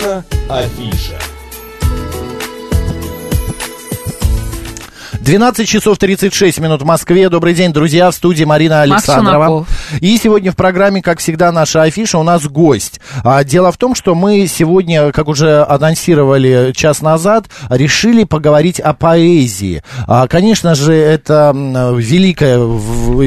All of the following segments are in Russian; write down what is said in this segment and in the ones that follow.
Наша афиша. 12 часов 36 минут в Москве. Добрый день, друзья, в студии Марина Александрова. И сегодня в программе, как всегда, наша афиша, у нас гость. А, дело в том, что мы сегодня, как уже анонсировали час назад, решили поговорить о поэзии. А, конечно же, это великое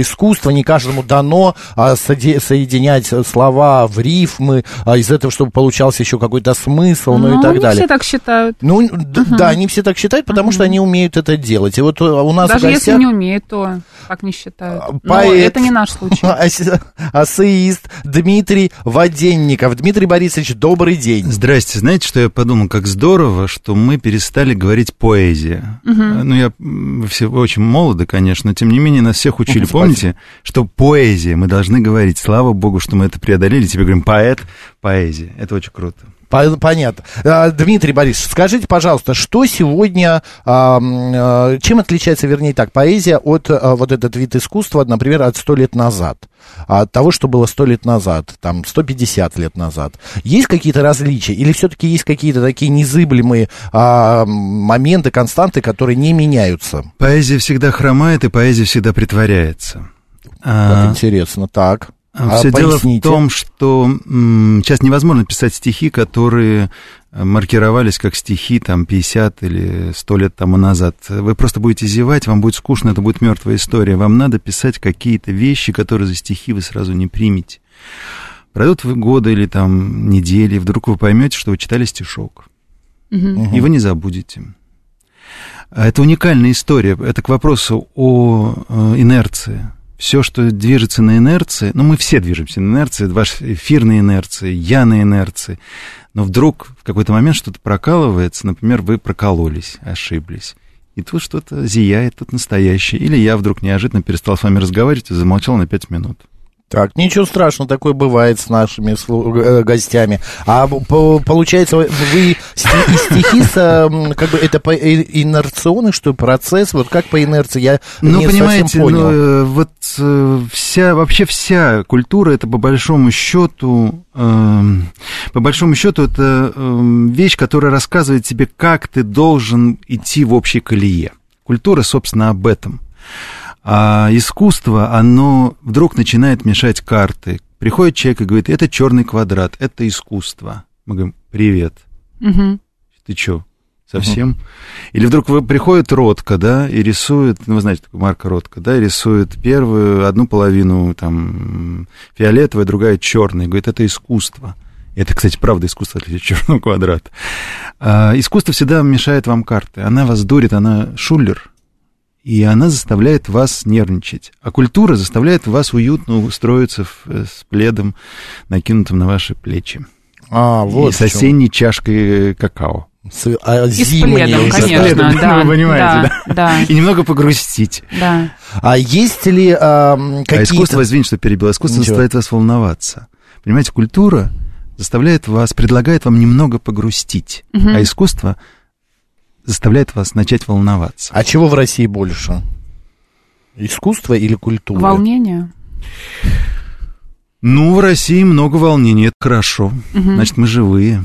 искусство, не каждому дано а, соединять слова в рифмы, а, из этого, чтобы получался еще какой-то смысл, ну, ну и так далее. все так считают. Ну, угу. да, не все так считают, потому угу. что они умеют это делать. И вот э, у нас Даже гостях... если не умеют, то как не считают. А, Но поэт, это не наш случай. Асеист Дмитрий Воденников. Дмитрий Борисович, добрый день. Здрасте. Знаете, что я подумал? Как здорово, что мы перестали говорить поэзия. Угу. Ну, я все очень молоды, конечно, но тем не менее нас всех учили. Спасибо. Помните, что поэзия мы должны говорить. Слава богу, что мы это преодолели. Теперь говорим поэт, поэзия. Это очень круто. Понятно. А, Дмитрий Борисович, скажите, пожалуйста, что сегодня, а, чем отличается, вернее так, поэзия от а, вот этот вид искусства, например, от сто лет назад? От того, что было сто лет назад, там, 150 лет назад. Есть какие-то различия? Или все-таки есть какие-то такие незыблемые а, моменты, константы, которые не меняются? Поэзия всегда хромает, и поэзия всегда притворяется. Вот а... интересно, так. А Все дело в том, что сейчас невозможно писать стихи, которые маркировались как стихи там 50 или 100 лет тому назад. Вы просто будете зевать, вам будет скучно, это будет мертвая история. Вам надо писать какие-то вещи, которые за стихи вы сразу не примете. Пройдут вы годы или там недели, и вдруг вы поймете, что вы читали стишок. Угу. И вы не забудете. А это уникальная история. Это к вопросу о э, инерции все, что движется на инерции, ну, мы все движемся на инерции, ваш эфир на инерции, я на инерции, но вдруг в какой-то момент что-то прокалывается, например, вы прокололись, ошиблись, и тут что-то зияет, тут настоящее, или я вдруг неожиданно перестал с вами разговаривать и замолчал на пять минут. Так, ничего страшного, такое бывает с нашими э, гостями. А получается, вы стихи, с, как бы это по инерционный, что процесс, вот как по инерции, я ну, не понимаете, совсем понял. Ну, э, вот э, вся, вообще вся культура, это по большому счету, э, по большому счету, это э, вещь, которая рассказывает тебе, как ты должен идти в общей колее. Культура, собственно, об этом. А искусство, оно вдруг начинает мешать карты. Приходит человек и говорит, это черный квадрат, это искусство. Мы говорим, привет. Угу. Ты чё, совсем? Угу. Или вдруг приходит Ротко, да, и рисует, ну, вы знаете, такой Марка Ротко, да, и рисует первую, одну половину там фиолетовая, другая черная, говорит, это искусство. Это, кстати, правда искусство для черного квадрата. А, искусство всегда мешает вам карты. Она вас дурит, она шулер и она заставляет вас нервничать. А культура заставляет вас уютно устроиться э, с пледом, накинутым на ваши плечи. А, вот и с осенней чашкой какао. С, а, и с пледом, конечно, пледом, да, вы понимаете, да, да? да. И немного погрустить. Да. А есть ли а, какие-то... А искусство, извините, что перебил, искусство Ничего. заставляет вас волноваться. Понимаете, культура заставляет вас, предлагает вам немного погрустить, угу. а искусство заставляет вас начать волноваться. А чего в России больше? Искусство или культура? Волнение. Ну, в России много волнений, это хорошо. Угу. Значит, мы живые.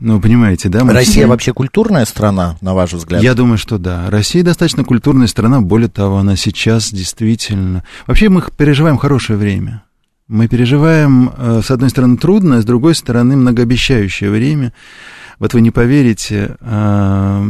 Ну, понимаете, да? Мы... Россия вообще культурная страна, на ваш взгляд? Я думаю, что да. Россия достаточно культурная страна, более того, она сейчас действительно... Вообще мы переживаем хорошее время. Мы переживаем, э, с одной стороны, трудное, с другой стороны, многообещающее время. Вот вы не поверите, а,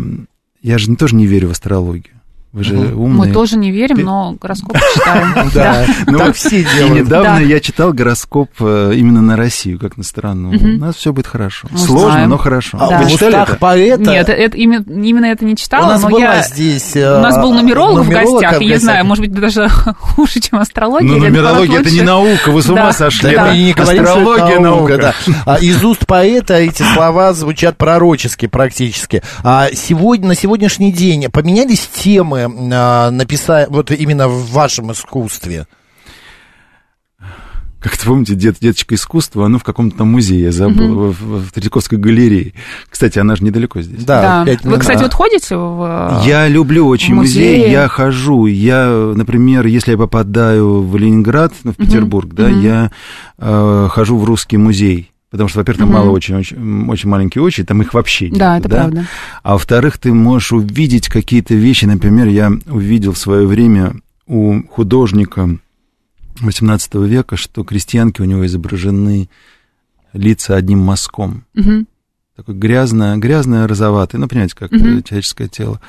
я же тоже не верю в астрологию. Вы же угу. умные. Мы тоже не верим, но гороскоп читаем. Да, ну так все делают. недавно я читал гороскоп э, именно на Россию, как на страну. У нас все будет хорошо. Сложно, но хорошо. А вы читали поэта? Нет, именно это не читала, У нас была здесь... У нас был нумеролог в гостях, я знаю, может быть, даже хуже, чем астрология. Ну, нумерология — это не наука, вы с ума сошли. Астрология — наука. А из уст поэта эти слова звучат пророчески практически. А сегодня, на сегодняшний день поменялись темы э, написать, вот именно в вашем искусстве? Как-то помните, дет, деточка искусства, оно в каком-то музее, я забыл, угу. в, в Третьяковской галерее. Кстати, она же недалеко здесь. Да, да. Вы, кстати, вот ходите в Я люблю очень музей, музей я хожу. Я, например, если я попадаю в Ленинград, ну, в Петербург, угу. да, угу. я э, хожу в русский музей Потому что, во-первых, там угу. мало очень, очень, очень маленькие очи, там их вообще нет. Да, это да? правда. А во-вторых, ты можешь увидеть какие-то вещи. Например, я увидел в свое время у художника XVIII века, что крестьянки у него изображены лица одним мазком. Угу. Такое грязное, грязное, розоватое, ну, понимаете, как угу. человеческое тело.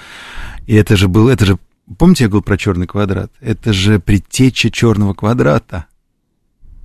И это же был, это же, помните, я говорил про черный квадрат? Это же предтеча черного квадрата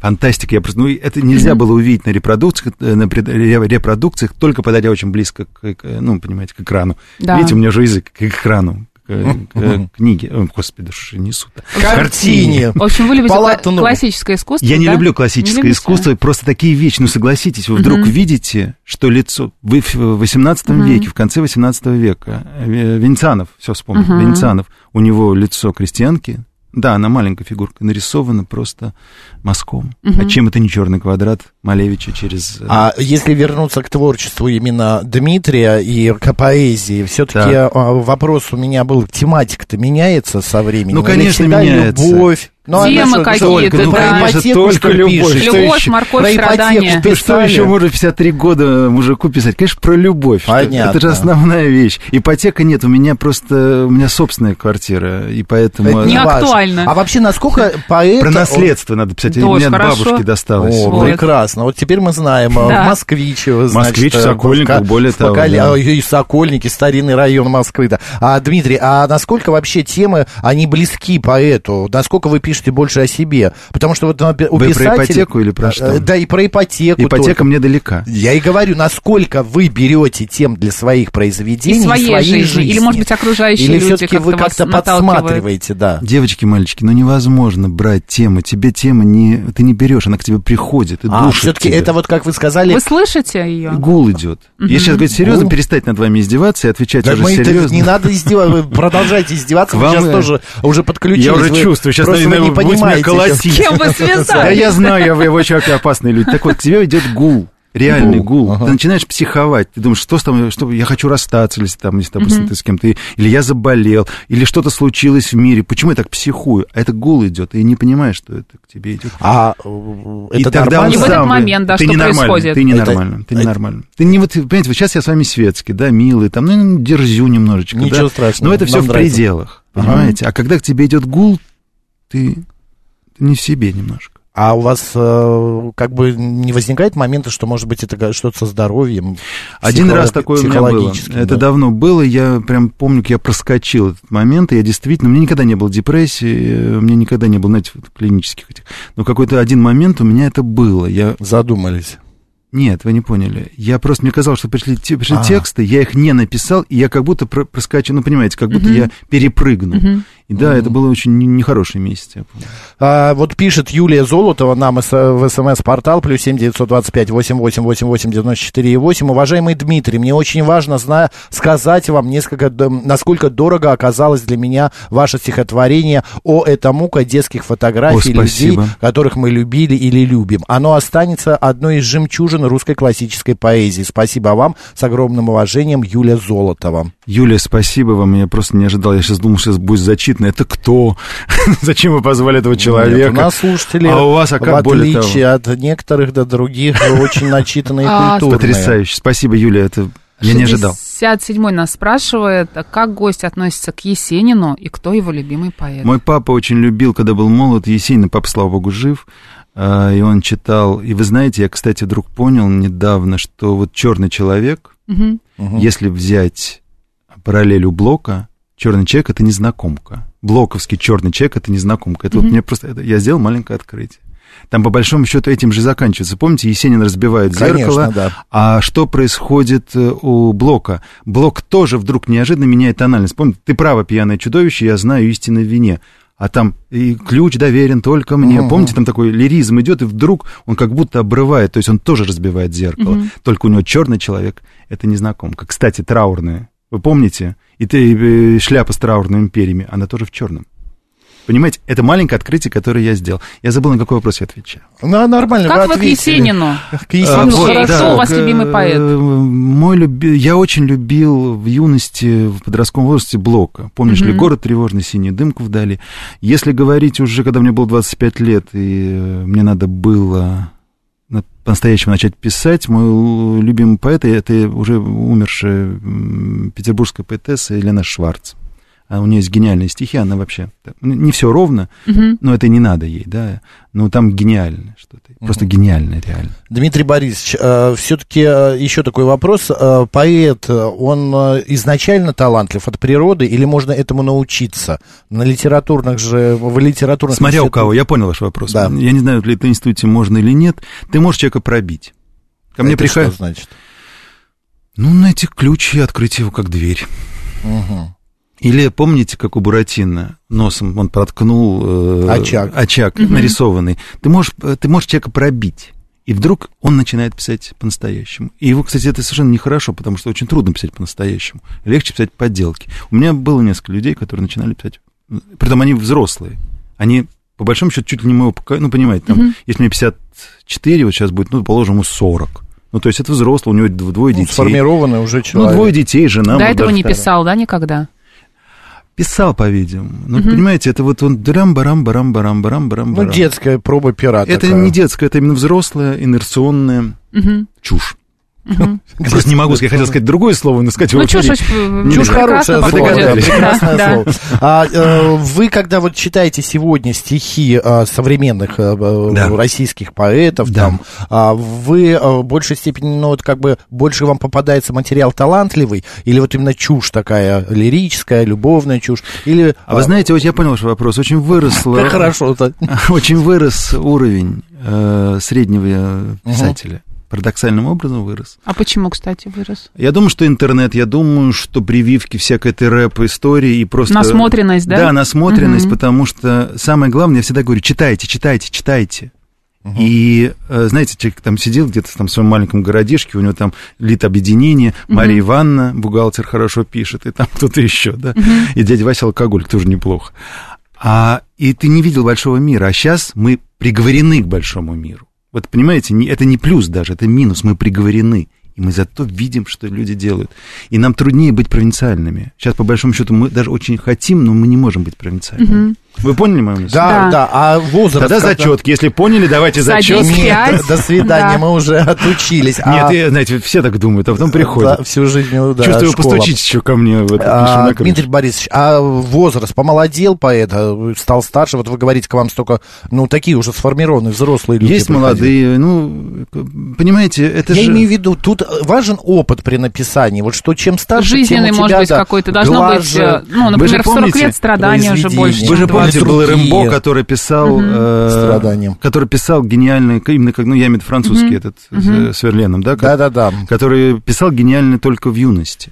фантастика. Я просто, ну, это нельзя было увидеть на репродукциях, э, на репродукциях, только подойдя очень близко к, ну, понимаете, к экрану. Да. Видите, у меня уже язык к экрану к, книге. О, господи, что несут. Картине. В общем, вы любите Палату, классическое искусство, Я да? не люблю классическое не искусство, просто такие вещи, ну, согласитесь, вы вдруг видите, что лицо... Вы в 18 веке, в конце 18 века, э, Венецианов, все вспомнил, Венецианов, у него лицо крестьянки, да, она маленькая фигурка, нарисована просто мазком. Угу. А чем это не черный квадрат Малевича через... Э, а если вернуться к творчеству именно Дмитрия и к поэзии, все-таки а, вопрос у меня был, тематика-то меняется со временем? Ну, конечно, меняется. любовь, ну, Темы какие-то, ну, да. Конечно, только любовь. Любовь, морковь, про страдания. Что, что еще может 53 года мужику писать? Конечно, про любовь. Понятно. Это же основная вещь. Ипотека нет, у меня просто, у меня собственная квартира, и поэтому... Это не актуально. А вообще, насколько поэт... Про наследство надо писать, у меня от бабушки досталось. О, вот. прекрасно. Вот теперь мы знаем, э, да. Москвич, значит, Москвич, Сокольников, более того. Да. И Сокольники, старинный район Москвы, да. А, Дмитрий, а насколько вообще темы, они близки поэту? Насколько вы пишете больше о себе. Потому что вот у Вы писателя... про ипотеку или про что? Да, и про ипотеку Ипотека только. мне далека. Я и говорю, насколько вы берете тем для своих произведений и своей, своей жизни. жизни. Или, может быть, окружающие или люди все-таки вы как-то подсматриваете, да. Девочки, мальчики, ну невозможно брать тему. Тебе тема не... Ты не берешь, она к тебе приходит и а, все-таки это вот, как вы сказали... Вы слышите ее? Гул идет. Угу. Я сейчас говорю серьезно, перестать над вами издеваться и отвечать да уже серьезно. Не надо издеваться, вы продолжайте издеваться, вы сейчас тоже уже подключились. Я уже чувствую, сейчас, наверное, вы будете меня колотить кем вы связались? Да я знаю, я, вы очень опасные люди. Так вот, к тебе идет гул. Реальный гул. гул. Ага. Ты начинаешь психовать. Ты думаешь, что там, что я хочу расстаться, если там, если, допустим, uh-huh. ты с кем-то, или я заболел, или что-то случилось в мире. Почему я так психую? А это гул идет, и не понимаешь, что это к тебе идет. А и это тогда нормально? И в этот момент, да, ты что происходит? Ты ненормально, это... ты ненормально. Ты не вот, понимаете, вот сейчас я с вами светский, да, милый, там, ну, дерзю немножечко, Ничего да? страшного. Но это все в пределах, понимаете? А когда к тебе идет гул, ты не в себе немножко. А у вас э, как бы не возникает момента, что, может быть, это что-то со здоровьем? Один раз такое у меня было. Это да? давно было. Я прям помню, как я проскочил этот момент. И я действительно... У меня никогда не было депрессии, у меня никогда не было, знаете, клинических этих... Но какой-то один момент у меня это было. Я... Задумались. Нет, вы не поняли. Я просто, мне казалось, что пришли, пришли а. тексты, я их не написал, и я как будто проскачу, ну, понимаете, как будто uh-huh. я перепрыгну. Uh-huh. И да, mm-hmm. это было очень нехороший месяц, я помню. А, вот пишет Юлия Золотова нам в СМС-портал, плюс семь девятьсот двадцать пять восемь восемь восемь восемь девяносто четыре восемь. Уважаемый Дмитрий, мне очень важно зна- сказать вам несколько, насколько дорого оказалось для меня ваше стихотворение «О, это мука детских фотографий О, людей, которых мы любили или любим». Оно останется одной из жемчужин русской классической поэзии. Спасибо вам. С огромным уважением, Юлия Золотова. Юлия, спасибо вам. Я просто не ожидал. Я сейчас думал, сейчас будет зачитано. Это кто? Зачем вы позвали этого человека? Нет, у нас слушатели, а у вас, а как, в отличие от некоторых до других, очень начитанные и а, культурные. Потрясающе. Спасибо, Юлия. Это я не ожидал. 67-й нас спрашивает, как гость относится к Есенину и кто его любимый поэт? Мой папа очень любил, когда был молод, Есенин, папа, слава богу, жив, а, и он читал. И вы знаете, я, кстати, вдруг понял недавно, что вот черный человек, угу. если взять параллель у Блока, черный человек это незнакомка. Блоковский черный человек это незнакомка. Это mm-hmm. вот мне просто это, я сделал маленькое открытие. Там, по большому счету, этим же заканчивается. Помните, Есенин разбивает Конечно, зеркало. Да. А что происходит э, у Блока? Блок тоже вдруг неожиданно меняет тональность. Помните, ты право, пьяное чудовище, я знаю истину в вине. А там и ключ доверен только мне. Угу. Помните, там такой лиризм идет, и вдруг он как будто обрывает, то есть он тоже разбивает зеркало. Угу. Только у него черный человек, это незнакомка. Кстати, траурная вы помните? И ты, шляпа с траурными перьями, она тоже в черном. Понимаете, это маленькое открытие, которое я сделал. Я забыл, на какой вопрос я отвечаю. Ну, нормально, Как вы, вы к Есенину? К Есенину. А, вот, да, у вас любимый поэт? Мой люби... Я очень любил в юности, в подростковом возрасте Блока. Помнишь угу. ли «Город тревожный, синий дымку вдали»? Если говорить уже, когда мне было 25 лет, и э, мне надо было по-настоящему начать писать. Мой любимый поэт, это уже умершая петербургская поэтесса Елена Шварц. А у нее есть гениальные стихи, она вообще... Не все ровно, угу. но это не надо ей, да. Но там гениальное что-то. Просто гениальное, реально. Дмитрий Борисович, э, все-таки э, еще такой вопрос. Э, поэт, он изначально талантлив от природы или можно этому научиться? На литературных же... В литературных Смотря институт... у кого, я понял ваш вопрос. Да. Я не знаю, ли это институте можно или нет. Ты можешь человека пробить. Ко мне приходит... что значит? Ну, найти ключ и открыть его как дверь. Угу. Или помните, как у Буратино носом он проткнул э, очаг, очаг угу. нарисованный. Ты можешь, ты можешь человека пробить. И вдруг он начинает писать по-настоящему. И его, кстати, это совершенно нехорошо, потому что очень трудно писать по-настоящему. Легче писать подделки. У меня было несколько людей, которые начинали писать... Притом они взрослые. Они, по большому счету, чуть ли не моего поколения. Ну, понимаете, там, угу. если мне 54, вот сейчас будет, ну, положим, ему 40. Ну, то есть это взрослый, у него двое ну, детей. Сформированный уже человек. Ну, двое детей, жена. До этого не писал, да, никогда? Писал, по-видимому. Ну, угу. понимаете, это вот он драм барам барам барам барам барам Ну, детская проба пера Это такая. не детская, это именно взрослая, инерционная угу. чушь. Угу. Просто не могу сказать, хотел сказать другое слово, но сказать ну, чушь, чушь хорошее слово, да, прекрасное да. слово. А, э, вы, когда вот читаете сегодня стихи э, современных э, да. российских поэтов, да. там, э, вы э, в большей степени, ну, вот как бы, больше вам попадается материал талантливый, или вот именно чушь такая, лирическая, любовная чушь, или... А вы знаете, вот я понял ваш вопрос, очень вырос... Как хорошо. Очень вырос уровень э, среднего писателя парадоксальным образом вырос. А почему, кстати, вырос? Я думаю, что интернет, я думаю, что прививки всякой этой рэп-истории и просто... Насмотренность, да? Да, насмотренность, угу. потому что самое главное, я всегда говорю, читайте, читайте, читайте. Угу. И, э, знаете, человек там сидел где-то там в своем маленьком городишке, у него там лит объединение, угу. Мария Ивановна, бухгалтер, хорошо пишет, и там кто-то еще, да, угу. и дядя Вася алкоголь, тоже неплохо. А, и ты не видел большого мира, а сейчас мы приговорены к большому миру. Вот понимаете, это не плюс даже, это минус, мы приговорены. И мы зато видим, что люди делают. И нам труднее быть провинциальными. Сейчас, по большому счету, мы даже очень хотим, но мы не можем быть провинциальными. Угу. Вы поняли мою мысль? Да, да. да. А возраст... Тогда когда... зачетки. Если поняли, давайте зачет. Нет, до свидания, да. мы уже отучились. Нет, а... я, знаете, все так думают, а потом приходят. Да, всю жизнь, ну, да, Чувствую, школа. постучитесь еще ко мне. Вот, а, Дмитрий Борисович, а возраст помолодел поэт, стал старше? Вот вы говорите, к вам столько, ну, такие уже сформированные взрослые люди. Есть молодые, ну, понимаете, это я же... Я имею в виду, тут важен опыт при написании. Вот что чем старше, Жизненный, тем у тебя, может быть, да, какой-то. Должно глаже, быть, ну, например, в 40 лет страдания уже больше. Вы же помните, был Рэмбо, который писал... Угу. Э, Страданием. Который писал гениальный, именно как, ну, я имею в виду французский угу. этот, угу. с Верленом, да? Да-да-да. Который писал гениально только в юности.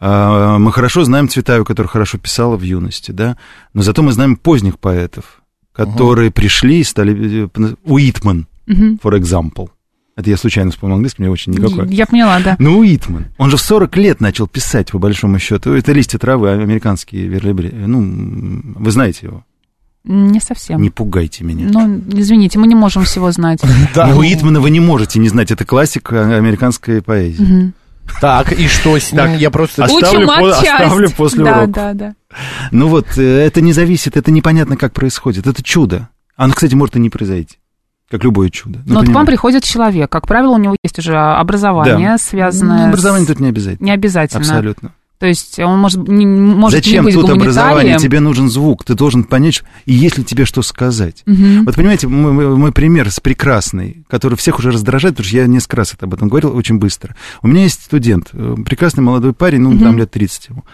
А, мы хорошо знаем Цветаеву, которая хорошо писала в юности, да? Но зато мы знаем поздних поэтов, которые угу. пришли и стали... Э, Уитман, угу. for example. Это я случайно вспомнил английский, мне очень никакой. Я поняла, да. Ну, Уитман. Он же в 40 лет начал писать, по большому счету. Это листья травы, американские верлибри. Ну, вы знаете его. Не совсем. Не пугайте меня. Ну, извините, мы не можем всего знать. Да. Уитмана вы не можете не знать. Это классика американской поэзии. Так, и что с ним? Я просто оставлю, по, оставлю после да, урока. Да, да, Ну вот, э, это не зависит, это непонятно, как происходит. Это чудо. Оно, кстати, может и не произойти. Как любое чудо. Ну, Но вот к вам приходит человек, как правило, у него есть уже образование, да. связанное... Ну, образование с... тут не обязательно. Не обязательно. Абсолютно. То есть он может, не, может Зачем не быть тут образование? Тебе нужен звук, ты должен понять, и если тебе что сказать. Угу. Вот понимаете, мой, мой пример с прекрасной, который всех уже раздражает, потому что я несколько раз об этом говорил очень быстро. У меня есть студент, э, прекрасный молодой парень, ну, угу. там лет 30 ему.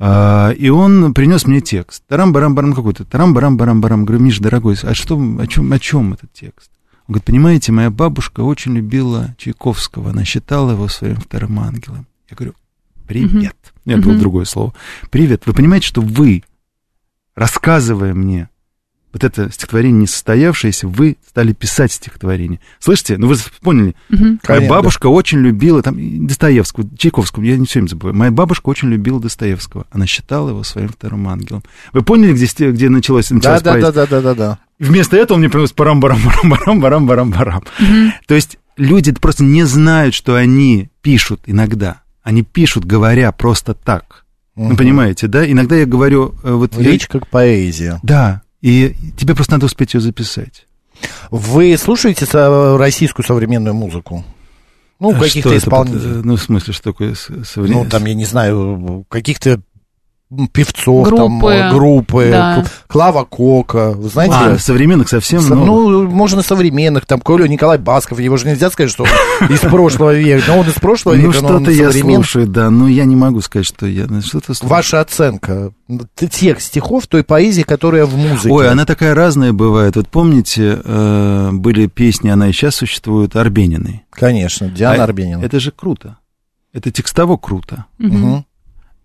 А, и он принес мне текст. Тарам-барам-барам какой-то. Тарам-барам-барам-барам. Говорю, Миша, дорогой, а что, о чем, о чем этот текст? Он говорит, понимаете, моя бабушка очень любила Чайковского, она считала его своим вторым ангелом. Я говорю, привет. Я uh было другое слово. Привет. Вы понимаете, что вы, рассказывая мне вот это стихотворение несостоявшееся, вы стали писать стихотворение. Слышите? Ну, вы поняли. Угу. Моя бабушка очень любила, там, Достоевского, Чайковского, я не все время забываю. Моя бабушка очень любила Достоевского. Она считала его своим вторым ангелом. Вы поняли, где, где началось, началось да, да, да, да, да, да. Вместо этого он мне принес парам барам барам барам барам барам барам угу. То есть люди просто не знают, что они пишут иногда. Они пишут, говоря просто так. Угу. Вы понимаете, да? Иногда я говорю... Э, вот Речь я... как поэзия. Да, и тебе просто надо успеть ее записать. Вы слушаете российскую современную музыку? Ну, а каких-то исполнителей. Ну, в смысле, что такое современное? Ну, там, я не знаю, каких-то певцов, группы, там, э, группы, да. Клава Кока, вы знаете? А, современных совсем Со, Ну, можно современных, там, Коля Николай Басков, его же нельзя сказать, что он из прошлого века, но он из прошлого ну, века, Ну, что-то я слушаю, да, но я не могу сказать, что я что-то слушаю. Ваша оценка тех стихов, той поэзии, которая в музыке. Ой, она такая разная бывает. Вот помните, э, были песни, она и сейчас существует, Арбениной. Конечно, Диана а Арбенина. Это же круто. Это текстово круто. Угу.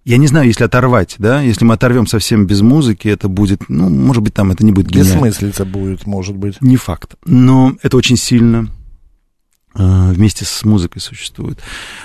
Я не знаю, если оторвать, да, если мы оторвем совсем без музыки, это будет, ну, может быть, там это не будет гениально. Бессмыслица будет, может быть. Не факт. Но это очень сильно э, вместе с музыкой существует.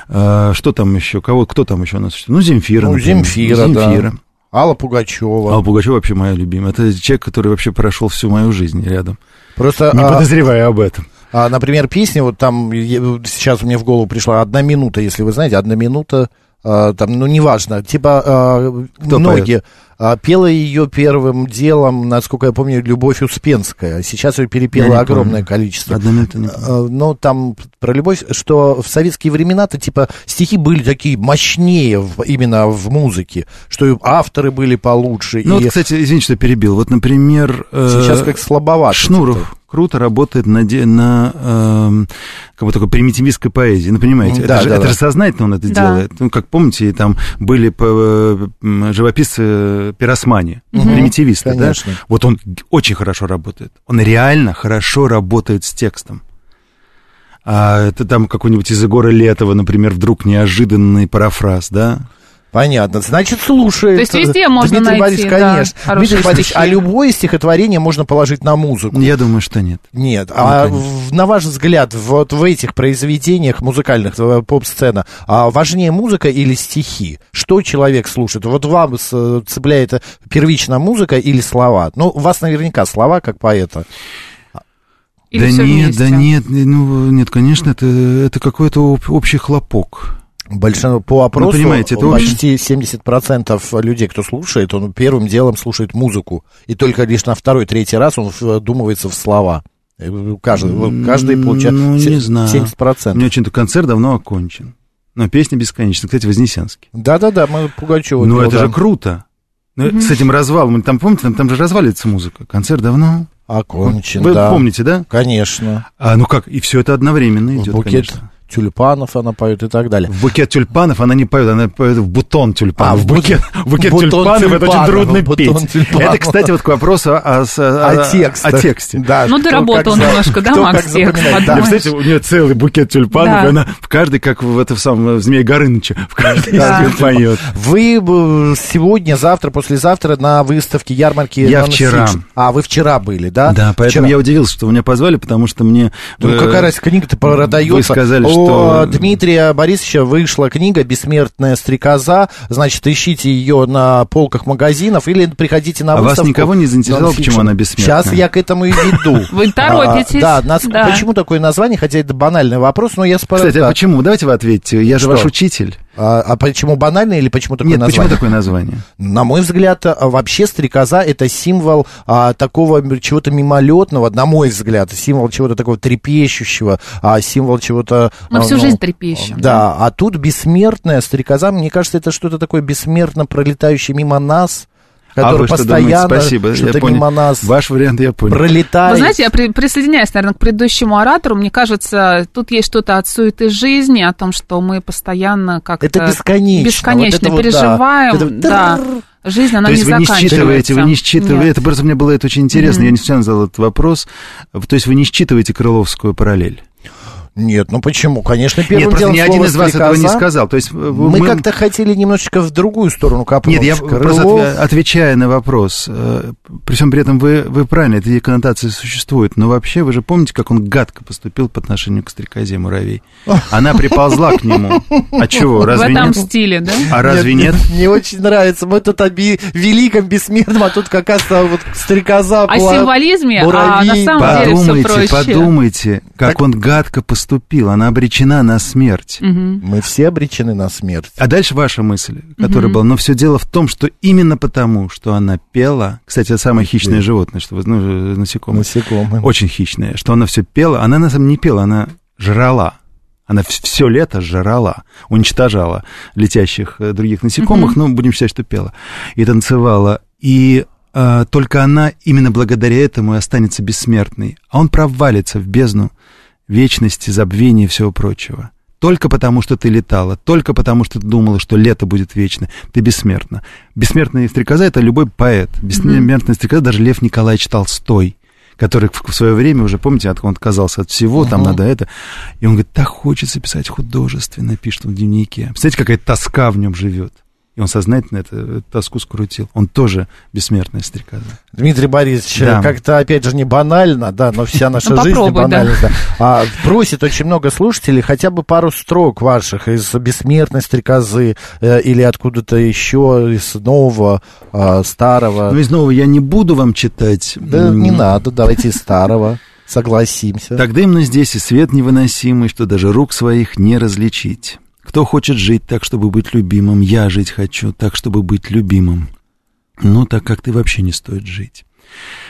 Э, что там еще? Кого, кто там еще у нас существует? Ну, Земфира. Ну, например. Земфира, Земфира. Да. Алла Пугачева. Алла Пугачева вообще моя любимая. Это человек, который вообще прошел всю мою жизнь рядом. Просто, не а... подозревая об этом. А, например, песня, вот там сейчас мне в голову пришла одна минута, если вы знаете, одна минута Uh, там, ну, неважно, типа, uh, Кто многие, uh, пела ее первым делом, насколько я помню, Любовь Успенская, сейчас ее перепела огромное помню. количество. Одна минута не помню. Но там про любовь, что в советские времена-то, типа, стихи были такие мощнее в, именно в музыке, что авторы были получше. Ну, и... вот, кстати, извините, что перебил, вот, например... Сейчас как слабовато. Шнуров, круто работает на, на э, как бы такой примитивистской поэзии. Ну, понимаете, да, это, же, да, это да. же сознательно он это да. делает. Ну, как помните, там были живописцы пиросмани, угу, примитивисты, конечно. да? Вот он очень хорошо работает. Он реально хорошо работает с текстом. А это там какой-нибудь из Егора Летова, например, вдруг неожиданный парафраз, да? Понятно. Значит, слушает. То есть везде можно Дмитрий найти, Борисович, конечно. Да, Дмитрий Борисович, а любое стихотворение можно положить на музыку? Я думаю, что нет. Нет. Ну, а в, на ваш взгляд, вот в этих произведениях музыкальных, поп-сцена, а важнее музыка или стихи? Что человек слушает? Вот вам цепляет первично музыка или слова? Ну, у вас наверняка слова, как поэта. Или да нет, вместе? да нет, ну, нет, конечно, это, это какой-то общий хлопок. Большинство, по опросу, ну, понимаете, это почти 70% людей, кто слушает, он первым делом слушает музыку. И только лишь на второй, третий раз он вдумывается в слова. Каждый, каждый получает ну, не знаю. 70%. У меня очень-то концерт давно окончен. Но песня бесконечна. Кстати, Вознесенский. Да-да-да, мы Пугачева. Ну, это же круто. Mm-hmm. С этим развалом. Там, помните, там, там же разваливается музыка. Концерт давно окончен. Вы да. помните, да? Конечно. А, ну как, и все это одновременно идет, Букет конечно тюльпанов она поет и так далее. В букет тюльпанов она не поет, она поет в бутон тюльпанов. А, в букет, букет бутон тюльпанов, тюльпанов, это очень трудно петь. Тюльпанов. Это, кстати, вот к вопросу о, о, о, тексте. о тексте. Да, ну, ты работал немножко, да, Макс? Да, представляете, у нее целый букет тюльпанов, и она в каждый, как в этом самом в Змее Горыныча, в каждый да. поет. Вы сегодня, завтра, послезавтра на выставке ярмарки Я вчера. А, вы вчера были, да? Да, поэтому я удивился, что вы меня позвали, потому что мне... Ну, какая разница, книга-то продается. Вы сказали, что... Дмитрия Борисовича вышла книга «Бессмертная стрекоза». Значит, ищите ее на полках магазинов или приходите на выставку. А вас никого не заинтересовало, почему она бессмертная? Сейчас я к этому и веду. Вы торопитесь. А, да, почему такое название, хотя это банальный вопрос, но я спрашиваю. Кстати, а почему? Давайте вы ответите. Я же ваш учитель. А, а почему банально или почему такое Нет, название? почему такое название? На мой взгляд, а, вообще стрекоза это символ а, такого чего-то мимолетного, на мой взгляд, символ чего-то такого трепещущего, а, символ чего-то... Мы а, всю ну, жизнь трепещем. Да, а тут бессмертная стрекоза, мне кажется, это что-то такое бессмертно пролетающее мимо нас, который а постоянно Спасибо, что-то мимо нас Ваш вариант я понял. пролетает. Вы знаете, я при, присоединяюсь, наверное, к предыдущему оратору. Мне кажется, тут есть что-то от суеты жизни, о том, что мы постоянно как-то... Это бесконечно. Бесконечно вот это переживаем. Вот, да. Это... да. Жизнь, она То есть не вы не считываете, вы не считываете, Нет. это просто мне было это очень интересно, mm-hmm. я не случайно задал этот вопрос. То есть вы не считываете Крыловскую параллель? Нет, ну почему? Конечно, первым Нет, делом ни один из вас этого не сказал. То есть мы, мы как-то хотели немножечко в другую сторону копнуть. Нет, я Крылов... просто отвечая на вопрос, э, при всем при этом вы, вы правильно, эти коннотации существуют, но вообще вы же помните, как он гадко поступил по отношению к стрекозе муравей? Она приползла к нему. А чего, разве нет? В этом стиле, да? А разве нет? Мне очень нравится. Мы тут о великом, бессмертном, а тут как раз вот стрекоза. О символизме, а на самом деле все проще. Подумайте, как он гадко поступил наступил, она обречена на смерть. Угу. Мы все обречены на смерть. А дальше ваша мысль, которая угу. была. Но все дело в том, что именно потому, что она пела, кстати, это самое хищное животное, что вы ну, насекомое. Насекомое. Очень хищное, что она все пела, она на самом деле не пела, она жрала. Она все лето жрала, уничтожала летящих э, других насекомых, угу. но будем считать, что пела. И танцевала. И э, только она именно благодаря этому и останется бессмертной. А он провалится в бездну вечности, забвения и всего прочего. Только потому, что ты летала, только потому, что ты думала, что лето будет вечно, ты бессмертна. Бессмертная стрекоза — это любой поэт. Бессмертная стрекоза даже Лев Николаевич Толстой который в свое время уже, помните, он отказался от всего, uh-huh. там надо это. И он говорит, так хочется писать художественно, пишет он в дневнике. Представляете, какая тоска в нем живет. И он сознательно это, эту тоску скрутил. Он тоже бессмертная стрекоза. Дмитрий Борисович, да. как-то, опять же, не банально, да, но вся наша ну, жизнь не банальна. Да. А, просит очень много слушателей хотя бы пару строк ваших из «Бессмертной стрекозы» э, или откуда-то еще, из нового, э, старого. Ну, из нового я не буду вам читать. Да не надо, давайте из старого. Согласимся. Так дымно здесь и свет невыносимый, что даже рук своих не различить. Кто хочет жить так, чтобы быть любимым? Я жить хочу так, чтобы быть любимым. Ну, так как ты вообще не стоит жить.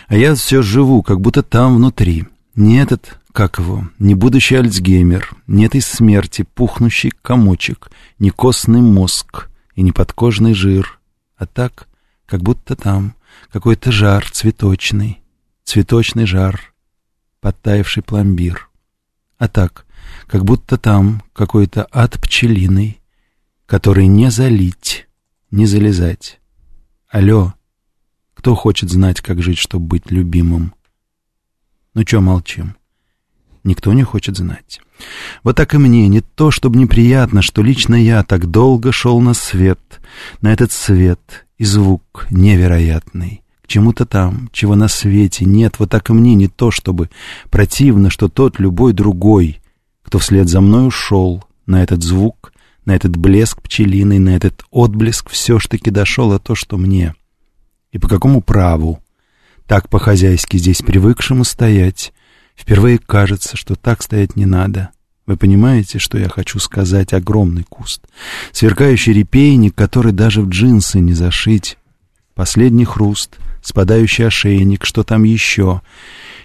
А я все живу, как будто там внутри. Не этот, как его, не будущий Альцгеймер, не этой смерти пухнущий комочек, не костный мозг и не подкожный жир, а так, как будто там какой-то жар цветочный, цветочный жар, подтаявший пломбир. А так, как будто там какой-то ад пчелиный, который не залить, не залезать. Алло, кто хочет знать, как жить, чтобы быть любимым? Ну чё молчим? Никто не хочет знать. Вот так и мне, не то, чтобы неприятно, что лично я так долго шел на свет, на этот свет, и звук невероятный, чему-то там, чего на свете нет, вот так и мне не то, чтобы противно, что тот любой другой кто вслед за мной ушел, на этот звук, на этот блеск пчелиный, на этот отблеск все ж таки дошел, а то, что мне. И по какому праву? Так по-хозяйски здесь привыкшему стоять. Впервые кажется, что так стоять не надо. Вы понимаете, что я хочу сказать? Огромный куст. Сверкающий репейник, который даже в джинсы не зашить. Последний хруст, спадающий ошейник, что там еще?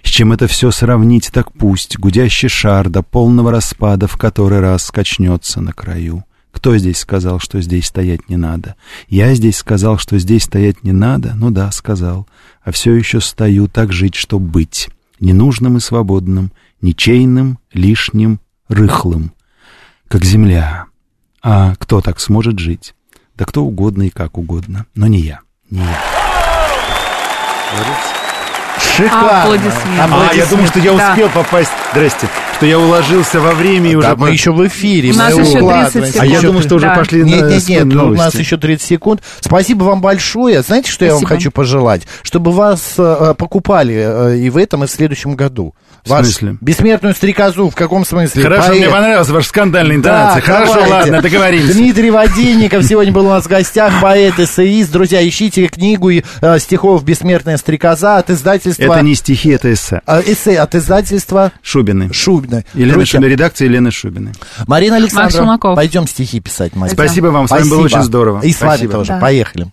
С чем это все сравнить, так пусть гудящий шар до полного распада в который раз скачнется на краю. Кто здесь сказал, что здесь стоять не надо? Я здесь сказал, что здесь стоять не надо? Ну да, сказал. А все еще стою так жить, чтоб быть. Ненужным и свободным, ничейным, лишним, рыхлым. Как земля. А кто так сможет жить? Да кто угодно и как угодно. Но не я. Не я. Шикарно. Аплодисменты. А, я думаю, что я успел да. попасть. Здрасте. Что я уложился во время и уже... Да, мы еще в эфире. У нас еще 30 секунд. А я думаю, что уже да. пошли Нет, нет, нет, новости. у нас еще 30 секунд. Спасибо вам большое. Знаете, что Спасибо. я вам хочу пожелать? Чтобы вас э, покупали э, и в этом, и в следующем году. В Ваш смысле? Бессмертную стрекозу, в каком смысле? Хорошо, Поэт. мне понравилась ваша скандальная интонация. Да, Хорошо, давайте. ладно, договорились. Дмитрий Воденников сегодня был у нас в гостях, поэт, эссеист. Друзья, ищите книгу э, стихов «Бессмертная стрекоза» от издательства... Это не стихи, это эссе. А, эссе от издательства... Шубины. Шубины. Елена Друзья. Шубина, редакция Елены Шубины. Марина Александровна, пойдем стихи писать. Марина. Спасибо вам, с вами было очень здорово. И с вами тоже. Да. Поехали.